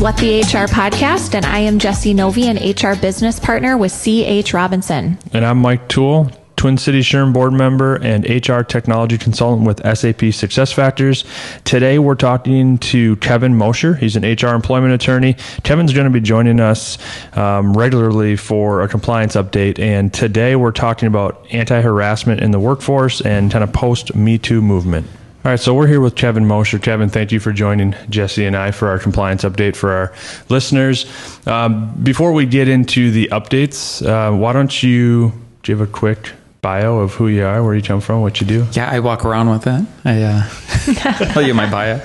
What the HR podcast, and I am Jesse Novi, an HR business partner with CH Robinson. And I'm Mike Toole, Twin Cities SHRM board member and HR technology consultant with SAP SuccessFactors. Today we're talking to Kevin Mosher. He's an HR employment attorney. Kevin's going to be joining us um, regularly for a compliance update. And today we're talking about anti harassment in the workforce and kind of post Me Too movement. All right, so we're here with Kevin Mosher. Kevin, thank you for joining Jesse and I for our compliance update for our listeners. Um, before we get into the updates, uh, why don't you give a quick bio of who you are, where you come from, what you do? Yeah, I walk around with that. I uh, tell you my bio.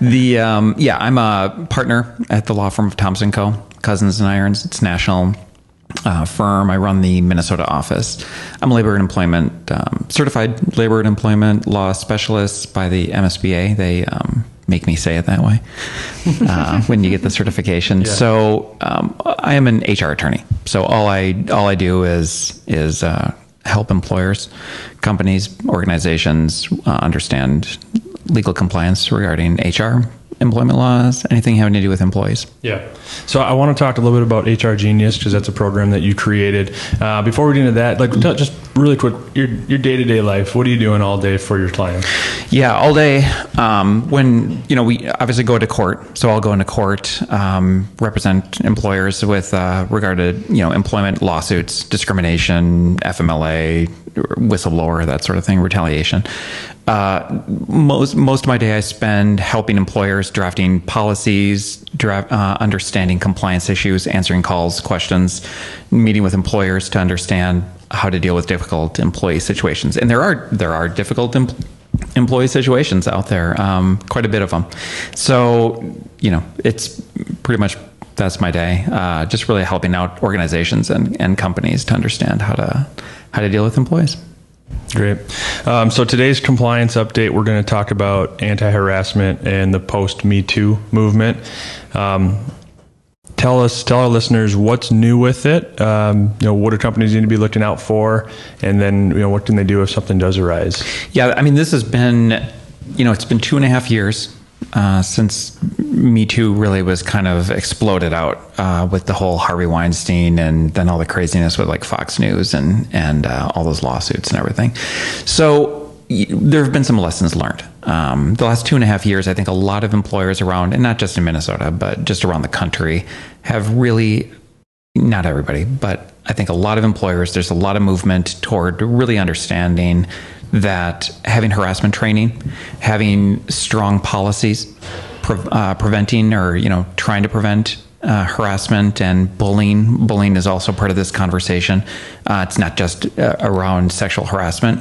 The um, yeah, I'm a partner at the law firm of Thompson Coe Cousins and Irons. It's national uh, firm. I run the Minnesota office. I'm a labor and employment um, certified labor and employment law specialist by the MSBA. They um, make me say it that way uh, when you get the certification. Yeah. So um, I am an HR attorney. So all I all I do is is uh, help employers, companies, organizations uh, understand legal compliance regarding HR employment laws, anything having to do with employees. Yeah. So I want to talk a little bit about HR Genius because that's a program that you created. Uh, before we get into that, like just really quick, your your day to day life. What are you doing all day for your clients? Yeah, all day. Um, when you know we obviously go to court, so I'll go into court, um, represent employers with uh, regard to you know employment lawsuits, discrimination, FMLA, whistleblower, that sort of thing, retaliation. Uh, most most of my day I spend helping employers drafting policies, draft, uh, understanding compliance issues, answering calls, questions, meeting with employers to understand how to deal with difficult employee situations. And there are there are difficult em- employee situations out there, um, quite a bit of them. So you know, it's pretty much that's my day. Uh, just really helping out organizations and, and companies to understand how to how to deal with employees. Great. Um, so today's compliance update, we're going to talk about anti-harassment and the post Me Too movement. Um, tell us, tell our listeners what's new with it. Um, you know, what do companies need to be looking out for, and then you know, what can they do if something does arise? Yeah, I mean, this has been, you know, it's been two and a half years uh, since Me Too really was kind of exploded out uh, with the whole Harvey Weinstein and then all the craziness with like Fox News and and uh, all those lawsuits and everything. So there have been some lessons learned. Um, the last two and a half years, I think a lot of employers around, and not just in Minnesota, but just around the country, have really, not everybody, but I think a lot of employers, there's a lot of movement toward really understanding that having harassment training, having strong policies, pre- uh, preventing or you know trying to prevent uh, harassment and bullying. Bullying is also part of this conversation. Uh, it's not just uh, around sexual harassment,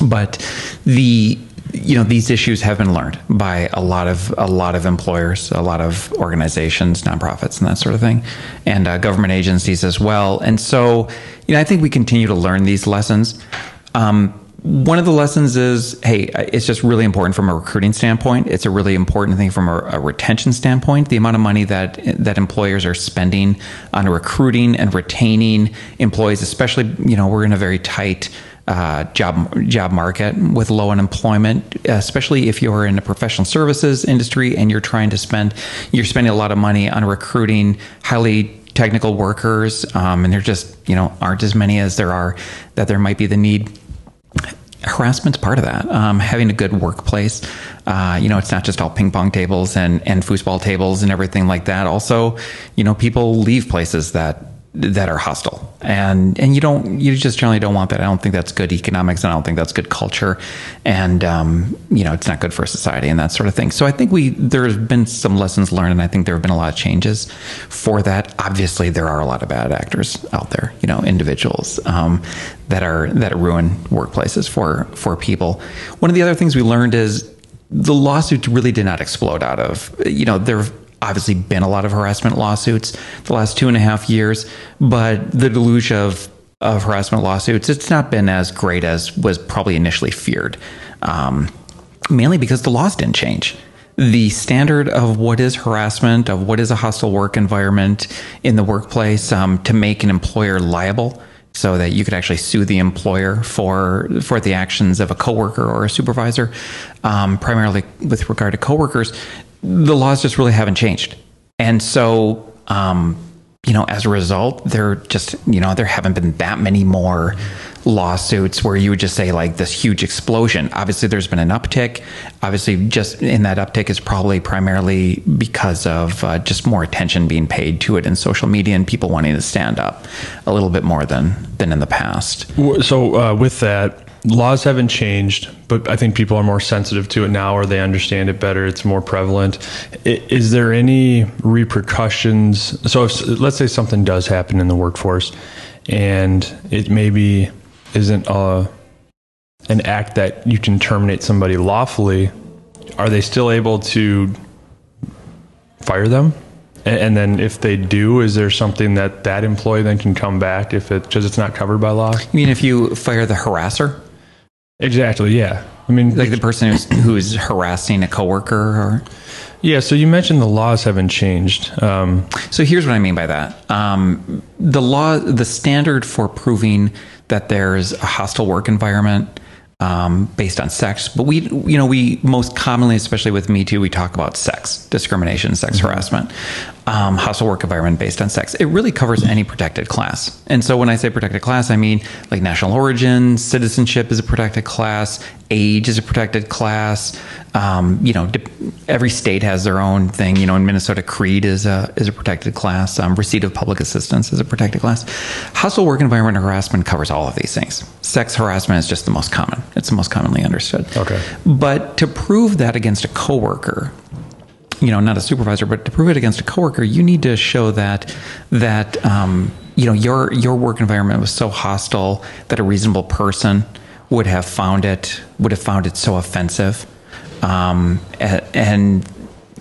but the you know these issues have been learned by a lot of a lot of employers, a lot of organizations, nonprofits, and that sort of thing, and uh, government agencies as well. And so, you know, I think we continue to learn these lessons. Um, one of the lessons is hey it's just really important from a recruiting standpoint. It's a really important thing from a, a, retention standpoint. The amount of money that that employers are spending on recruiting and retaining employees especially you know we're in a very tight uh, job job market with low unemployment, especially if you're in the professional services industry and you're trying to spend you're spending a lot of money on recruiting highly technical workers, um, and there just you know aren't as many as there are that there might be the need harassment's part of that. Um, having a good workplace, uh, you know, it's not just all ping pong tables and and foosball tables and everything like that. Also, you know, people leave places that that are hostile. And and you don't you just generally don't want that. I don't think that's good economics and i don't think that's good culture. And um, you know it's not good for society and that sort of thing. So i think we there's been some lessons learned and i think there have been a lot of changes for that. Obviously there are a lot of bad actors out there you know individuals um, that are that ruin workplaces for for people. One of the other things we learned is the lawsuits really did not explode out of you know there obviously been a lot of harassment lawsuits the last two and a half years, but the deluge of of harassment lawsuits, it's not been as great as was probably initially feared. Um, mainly because the laws didn't change. The standard of what is harassment, of what is a hostile work environment in the workplace, um, to make an employer liable, so that you could actually sue the employer for for the actions of a coworker or a supervisor, um, primarily with regard to coworkers the laws just really haven't changed. And so, um, you know, as a result, there just, you know, there haven't been that many more lawsuits where you would just say like this huge explosion. Obviously, there's been an uptick. Obviously, just in that uptick is probably primarily because of uh, just more attention being paid to it in social media and people wanting to stand up a little bit more than than in the past. So uh, with that, laws haven't changed, but I think people are more sensitive to it now, or they understand it better. It's more prevalent. Is there any repercussions? So, if, let's say something does happen in the workforce, and it maybe isn't a an act that you can terminate somebody lawfully. Are they still able to fire them? And then if they do, is there something that that employee then can come back if it because it's not covered by law? I mean, if you fire the harasser, Exactly. Yeah. I mean, like the person who's who's harassing a coworker, or yeah. So you mentioned the laws haven't changed. Um, so here's what I mean by that. Um, the law, the standard for proving that there's a hostile work environment um, based on sex. But we, you know, we most commonly, especially with Me Too, we talk about sex discrimination, sex mm-hmm. harassment, um, hostile work environment based on sex. It really covers any protected class. And so when I say protected class, I mean like national origin, citizenship is a protected class, age is a protected class. Um, you know, every state has their own thing. You know, in Minnesota, creed is a is a protected class. Um, receipt of public assistance is a protected class. Hostile work environment harassment covers all of these things. Sex harassment is just the most common. It's the most commonly understood. Okay. But to prove that against a coworker, you know, not a supervisor, but to prove it against a coworker, you need to show that that um, you know your your work environment was so hostile that a reasonable person would have found it would have found it so offensive, um, and, and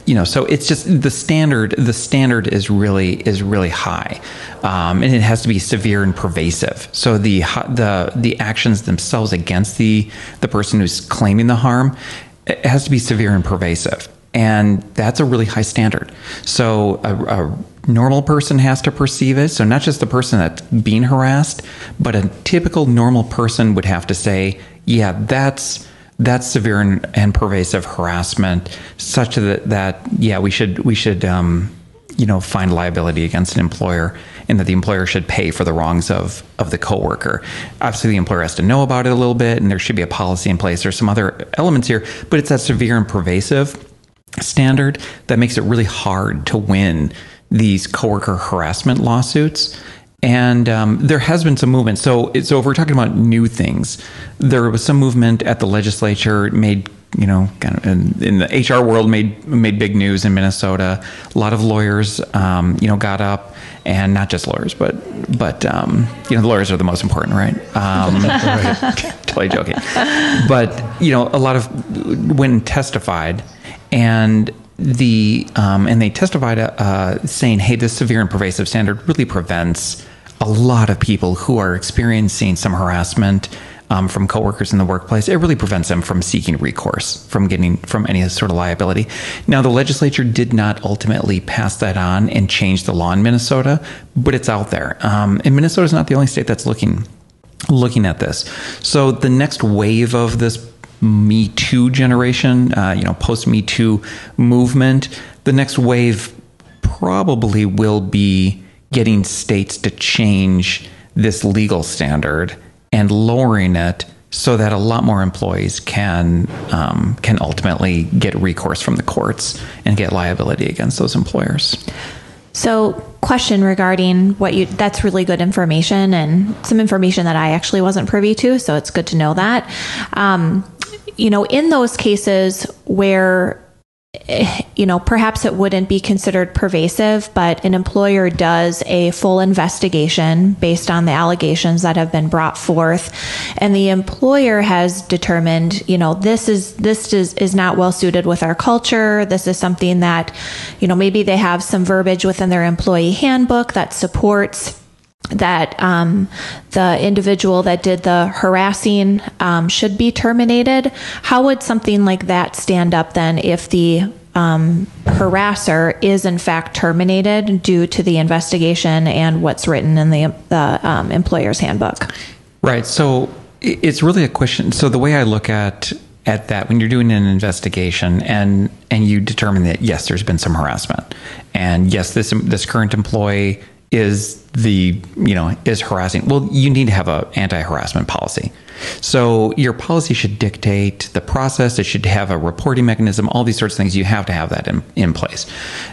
you know so it's just the standard the standard is really is really high. Um, and it has to be severe and pervasive. So the the the actions themselves against the the person who's claiming the harm it has to be severe and pervasive and that's a really high standard. So a, a, normal person has to perceive it. So not just the person that's being harassed, but a typical normal person would have to say, yeah, that's that's severe and, and pervasive harassment, such that that yeah, we should we should um, you know find liability against an employer and that the employer should pay for the wrongs of of the coworker. Obviously, the employer has to know about it a little bit, and there should be a policy in place. There's some other elements here, but it's that severe and pervasive standard that makes it really hard to win these coworker harassment lawsuits. And um, there has been some movement. So, so if we're talking about new things, there was some movement at the legislature. Made you know, kind of in, in, the HR world, made made big news in Minnesota. A lot of lawyers, um, you know, got up, and not just lawyers, but but um, you know, the lawyers are the most important, right? Um, totally joking. But you know, a lot of when testified and the um, and they testified uh, saying, "Hey, this severe and pervasive standard really prevents a lot of people who are experiencing some harassment." Um, from coworkers in the workplace, it really prevents them from seeking recourse, from getting from any sort of liability. Now, the legislature did not ultimately pass that on and change the law in Minnesota, but it's out there. Um, and Minnesota is not the only state that's looking looking at this. So the next wave of this me Too generation, uh, you know, post Me Too movement, the next wave probably will be getting states to change this legal standard and lowering it so that a lot more employees can um, can ultimately get recourse from the courts and get liability against those employers. So, question regarding what you that's really good information and some information that I actually wasn't privy to, so it's good to know that. Um, you know, in those cases where eh, you know, perhaps it wouldn't be considered pervasive, but an employer does a full investigation based on the allegations that have been brought forth, and the employer has determined, you know, this is this is is not well suited with our culture. This is something that, you know, maybe they have some verbiage within their employee handbook that supports that um, the individual that did the harassing um, should be terminated. How would something like that stand up then if the um, harasser is in fact terminated due to the investigation and what's written in the, the um, employer's handbook? Right. So it's really a question. So the way I look at at that when you're doing an investigation and and you determine that yes, there's been some harassment, and yes, this this current employee is the you know is harassing. Well, you need to have a anti-harassment policy. So your policy should dictate the process. It should have a reporting mechanism. All these sorts of things. You have to have that in, in place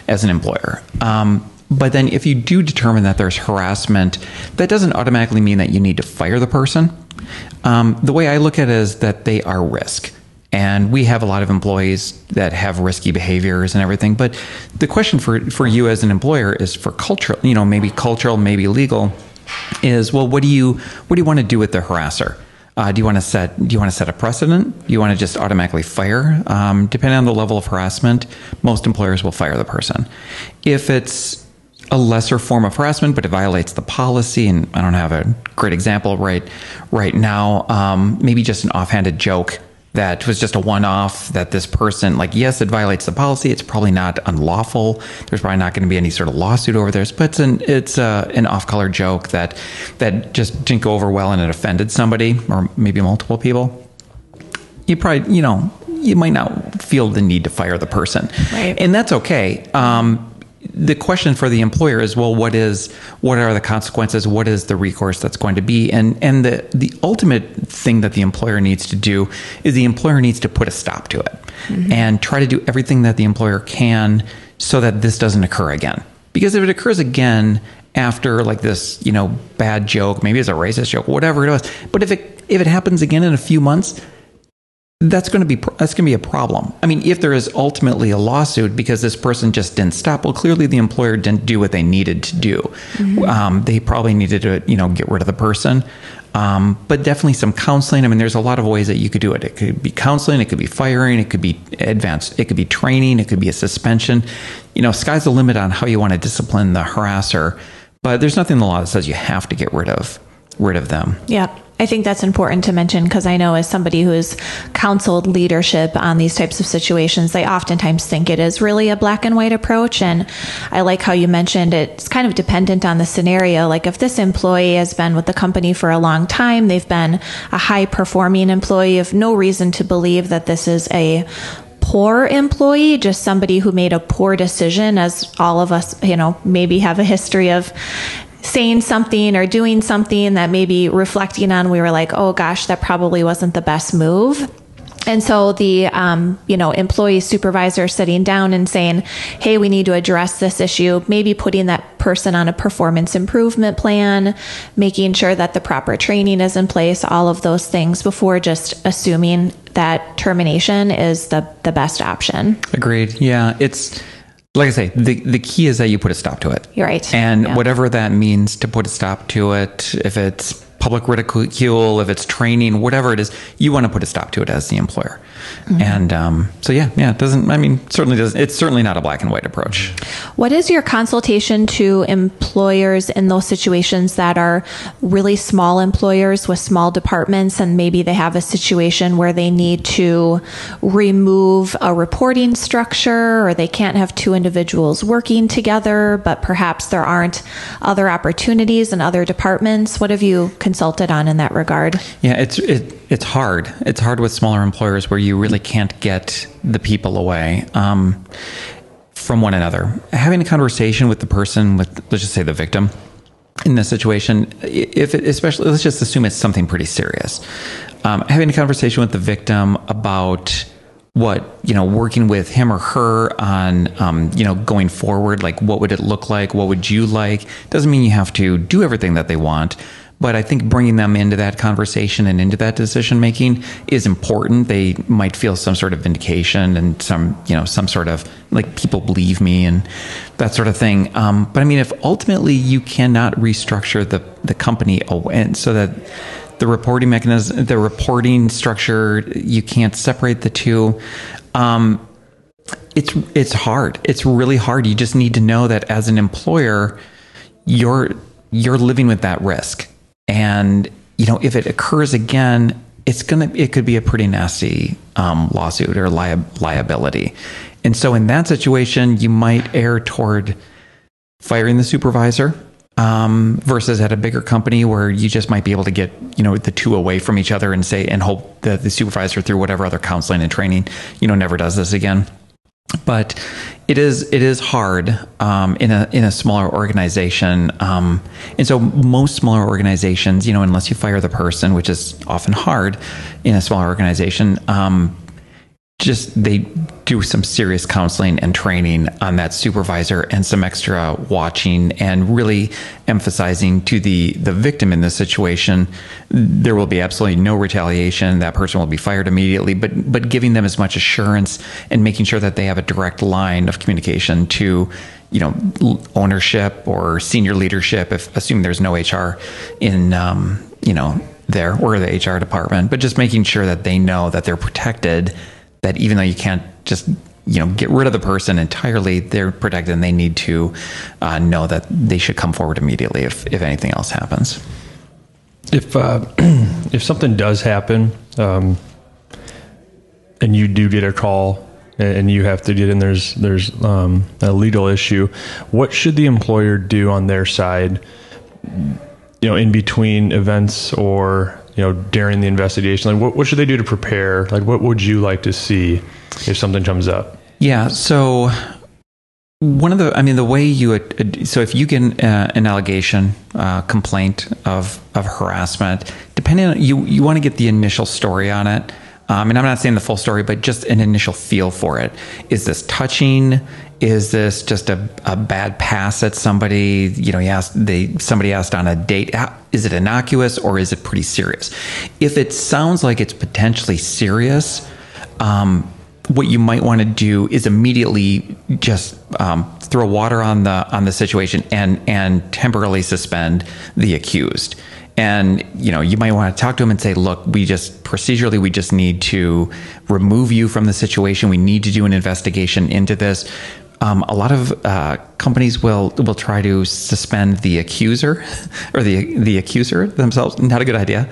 as an employer. Um, but then, if you do determine that there's harassment, that doesn't automatically mean that you need to fire the person. Um, the way I look at it is that they are risk. And we have a lot of employees that have risky behaviors and everything. But the question for, for you as an employer is for cultural, you know, maybe cultural, maybe legal, is well, what do you what do you want to do with the harasser? Uh, do you want to set Do you want to set a precedent? Do you want to just automatically fire? Um, depending on the level of harassment, most employers will fire the person. If it's a lesser form of harassment, but it violates the policy, and I don't have a great example right right now. Um, maybe just an offhanded joke that was just a one-off that this person like yes it violates the policy. It's probably not unlawful. There's probably not going to be any sort of lawsuit over this but it's an it's a, an off-color joke that that just didn't go over well and it offended somebody or maybe multiple people. You probably you know you might not feel the need to fire the person. Right. and that's okay. Um, the question for the employer is well what is what are the consequences? What is the recourse that's going to be? And and the the ultimate thing that the employer needs to do is the employer needs to put a stop to it mm-hmm. and try to do everything that the employer can so that this doesn't occur again. Because if it occurs again after like this you know bad joke maybe it's a racist joke whatever it was but if it if it happens again in a few months that's going to be that's going to be a problem. I mean, if there is ultimately a lawsuit because this person just didn't stop, well, clearly the employer didn't do what they needed to do. Mm-hmm. Um, they probably needed to, you know, get rid of the person. Um, but definitely some counseling. I mean, there's a lot of ways that you could do it. It could be counseling, it could be firing, it could be advanced, it could be training, it could be a suspension. You know, sky's the limit on how you want to discipline the harasser. But there's nothing in the law that says you have to get rid of rid of them. Yeah. I think that's important to mention because I know as somebody who's counseled leadership on these types of situations, they oftentimes think it is really a black and white approach. And I like how you mentioned it's kind of dependent on the scenario. Like if this employee has been with the company for a long time, they've been a high performing employee of no reason to believe that this is a poor employee, just somebody who made a poor decision, as all of us, you know, maybe have a history of saying something or doing something that maybe reflecting on, we were like, oh gosh, that probably wasn't the best move. And so the um, you know employee supervisor sitting down and saying, "Hey, we need to address this issue." Maybe putting that person on a performance improvement plan, making sure that the proper training is in place, all of those things before just assuming that termination is the the best option. Agreed. Yeah, it's like I say, the, the key is that you put a stop to it. You're right. And yeah. whatever that means to put a stop to it, if it's public ridicule, if it's training, whatever it is, you want to put a stop to it as the employer. Mm-hmm. And um, so, yeah, yeah, it doesn't, I mean, certainly doesn't, it's certainly not a black and white approach. What is your consultation to employers in those situations that are really small employers with small departments and maybe they have a situation where they need to remove a reporting structure or they can't have two individuals working together, but perhaps there aren't other opportunities in other departments? What have you consulted on in that regard? Yeah, it's, it, it's hard. It's hard with smaller employers where you really can't get the people away um, from one another. Having a conversation with the person, with let's just say the victim in this situation, if it, especially let's just assume it's something pretty serious. Um, having a conversation with the victim about what you know working with him or her on um, you know going forward like what would it look like what would you like doesn't mean you have to do everything that they want but I think bringing them into that conversation and into that decision making is important. They might feel some sort of vindication and some, you know, some sort of like people believe me and that sort of thing. Um, but I mean, if ultimately you cannot restructure the the company and so that the reporting mechanism, the reporting structure, you can't separate the two. Um, it's it's hard. It's really hard. You just need to know that as an employer, you're you're living with that risk and, you know, if it occurs again, it's going to, it could be a pretty nasty um, lawsuit or li- liability. And so in that situation, you might err toward firing the supervisor um, versus at a bigger company where you just might be able to get you know the two away from each other and say and hope that the supervisor through whatever other counseling and training you know never does this again but it is it is hard um, in a in a smaller organization, um, and so most smaller organizations, you know, unless you fire the person, which is often hard in a smaller organization, um, just they do some serious counseling and training on that supervisor and some extra watching and really emphasizing to the the victim in this situation there will be absolutely no retaliation. That person will be fired immediately but but giving them as much assurance and making sure that they have a direct line of communication to you know ownership or senior leadership if assuming there's no HR in um, you know there or the HR department but just making sure that they know that they're protected that even though you can't just you know get rid of the person entirely they're protected and they need to uh, know that they should come forward immediately if, if anything else happens. If uh, if something does happen um, and you do get a call and you have to get in there's there's um, a legal issue what should the employer do on their side you know in between events or you know during the investigation? Like what, what should they do to prepare? Like what would you like to see if something comes up? Yeah so one of the i mean the way you so if you get an, uh, an allegation uh, complaint of of harassment depending on you you want to get the initial story on it um, and I'm not saying the full story, but just an initial feel for it. Is this touching? Is this just a, a bad pass at somebody? You know, he asked, they somebody asked on a date. Is it innocuous or is it pretty serious? If it sounds like it's potentially serious, um, what you might want to do is immediately just um, throw water on the on the situation and and temporarily suspend the accused and you know you might want to talk to him and say look we just procedurally we just need to remove you from the situation we need to do an investigation into this um, a lot of uh, companies will will try to suspend the accuser or the the accuser themselves. Not a good idea.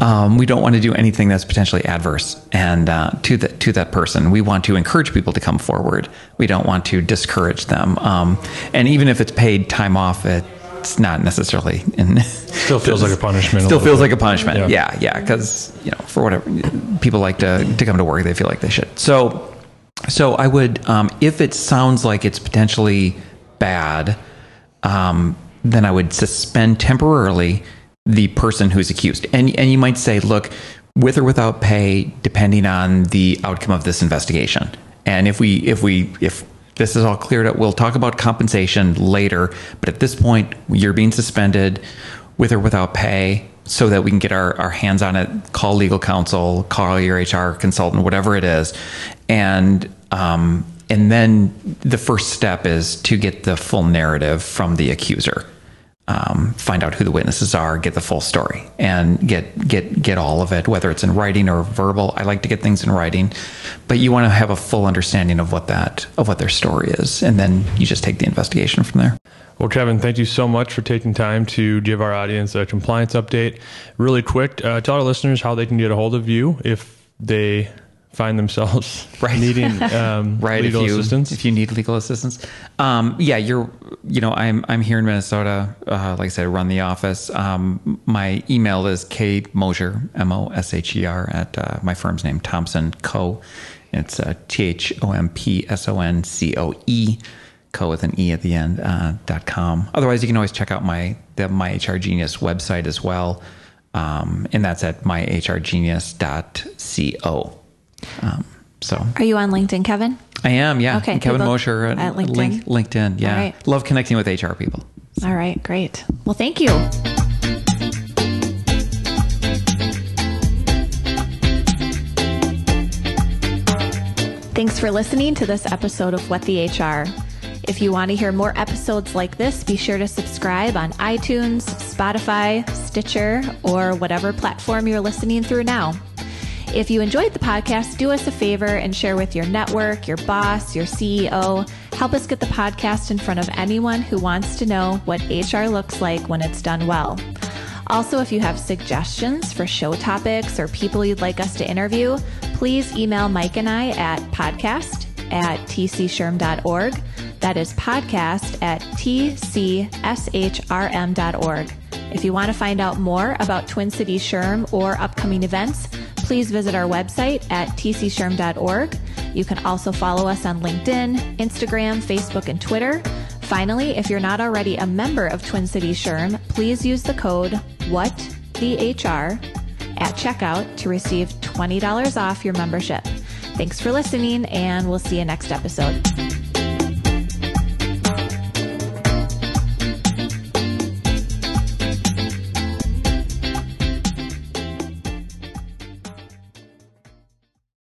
Um, we don't want to do anything that's potentially adverse and uh, to that to that person. We want to encourage people to come forward. We don't want to discourage them. Um, and even if it's paid time off, it it's not necessarily in still feels like a punishment still a feels bit. like a punishment. Yeah. Yeah because yeah, you know for whatever people like to to come to work they feel like they should. So so i would um, if it sounds like it's potentially bad um, then i would suspend temporarily the person who's accused. And and you might say look with or without pay depending on the outcome of this investigation. And if we if we if this is all cleared up. We'll talk about compensation later, but at this point, you're being suspended with or without pay so that we can get our, our hands on it, call legal counsel, call your HR consultant, whatever it is. And, um, and then the first step is to get the full narrative from the accuser um, find out who the witnesses are, get the full story, and get get get all of it, whether it's in writing or verbal. I like to get things in writing, but you want to have a full understanding of what that of what their story is, and then you just take the investigation from there. Well, Kevin, thank you so much for taking time to give our audience a compliance update. Really quick, uh, tell our listeners how they can get a hold of you if they find themselves right. needing um, right. legal if you, assistance. If you need legal assistance, um, yeah, you're. You know, I'm I'm here in Minnesota. Uh, like I said, I run the office. Um, my email is k mosher m o s h e r at uh, my firm's name Thompson Coe It's uh, T H O M P S O N C O E. Co with an e at the end uh, dot com. Otherwise, you can always check out my the my HR Genius website as well, um, and that's at myhrgenius.co. Um, so, are you on LinkedIn, Kevin? I am. Yeah. Okay. Kevin Mosher at, at LinkedIn. Link, LinkedIn. Yeah. Right. Love connecting with HR people. So. All right. Great. Well, thank you. Thanks for listening to this episode of What the HR. If you want to hear more episodes like this, be sure to subscribe on iTunes, Spotify, Stitcher, or whatever platform you're listening through now. If you enjoyed the podcast, do us a favor and share with your network, your boss, your CEO. Help us get the podcast in front of anyone who wants to know what HR looks like when it's done well. Also, if you have suggestions for show topics or people you'd like us to interview, please email Mike and I at podcast at tcshrm.org. That is podcast at tcshrm.org. If you want to find out more about Twin Cities SHRM or upcoming events, please visit our website at tcshrm.org. You can also follow us on LinkedIn, Instagram, Facebook, and Twitter. Finally, if you're not already a member of Twin Cities SHRM, please use the code WHATTHEHR at checkout to receive $20 off your membership. Thanks for listening, and we'll see you next episode.